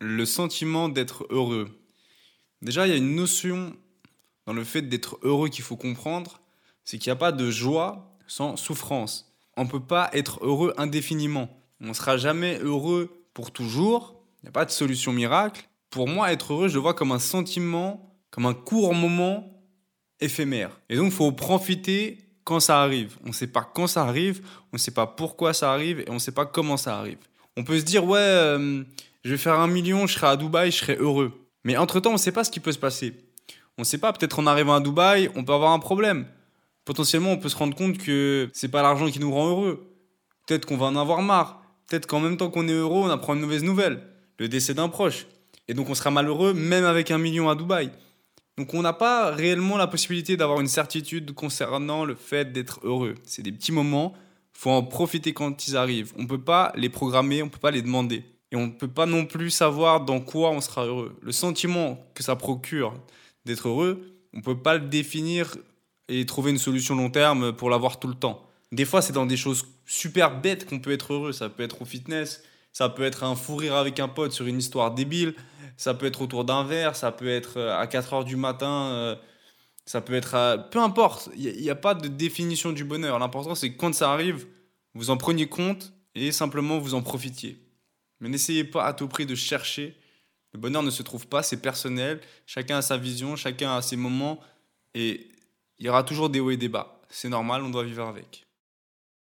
le sentiment d'être heureux. Déjà, il y a une notion dans le fait d'être heureux qu'il faut comprendre, c'est qu'il n'y a pas de joie sans souffrance. On ne peut pas être heureux indéfiniment. On ne sera jamais heureux pour toujours. Il n'y a pas de solution miracle. Pour moi, être heureux, je le vois comme un sentiment, comme un court moment éphémère. Et donc, il faut profiter quand ça arrive. On ne sait pas quand ça arrive, on ne sait pas pourquoi ça arrive et on ne sait pas comment ça arrive. On peut se dire, ouais, euh, je vais faire un million, je serai à Dubaï, je serai heureux. Mais entre-temps, on ne sait pas ce qui peut se passer. On ne sait pas, peut-être en arrivant à Dubaï, on peut avoir un problème. Potentiellement, on peut se rendre compte que c'est pas l'argent qui nous rend heureux. Peut-être qu'on va en avoir marre. Peut-être qu'en même temps qu'on est heureux, on apprend une mauvaise nouvelle, le décès d'un proche. Et donc on sera malheureux même avec un million à Dubaï. Donc on n'a pas réellement la possibilité d'avoir une certitude concernant le fait d'être heureux. C'est des petits moments, faut en profiter quand ils arrivent. On ne peut pas les programmer, on ne peut pas les demander. Et on ne peut pas non plus savoir dans quoi on sera heureux. Le sentiment que ça procure d'être heureux, on ne peut pas le définir et trouver une solution long terme pour l'avoir tout le temps. Des fois, c'est dans des choses super bêtes qu'on peut être heureux. Ça peut être au fitness, ça peut être un fou rire avec un pote sur une histoire débile, ça peut être autour d'un verre, ça peut être euh, à 4 heures du matin, euh, ça peut être à... Peu importe, il n'y a, a, pas de définition du bonheur. L'important, c'est que quand ça arrive, vous en preniez compte et simplement vous en profitiez. Mais n'essayez pas à tout prix de chercher. Le bonheur ne se trouve pas, c'est personnel. Chacun a sa vision, chacun a ses moments. Et il y aura toujours des hauts et des bas. C'est normal, on doit vivre avec.